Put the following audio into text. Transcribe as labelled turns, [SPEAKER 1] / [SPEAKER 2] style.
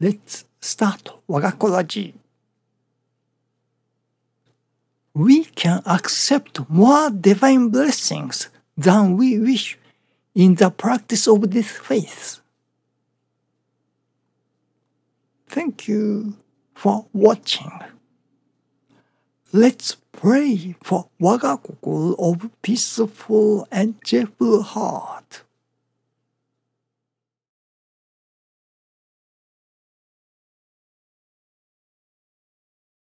[SPEAKER 1] Let's start 我が子ラジ We can accept more divine blessings than we wish in the practice of this faith. Thank you for watching. Let's pray for 我が心 of peaceful and cheerful heart.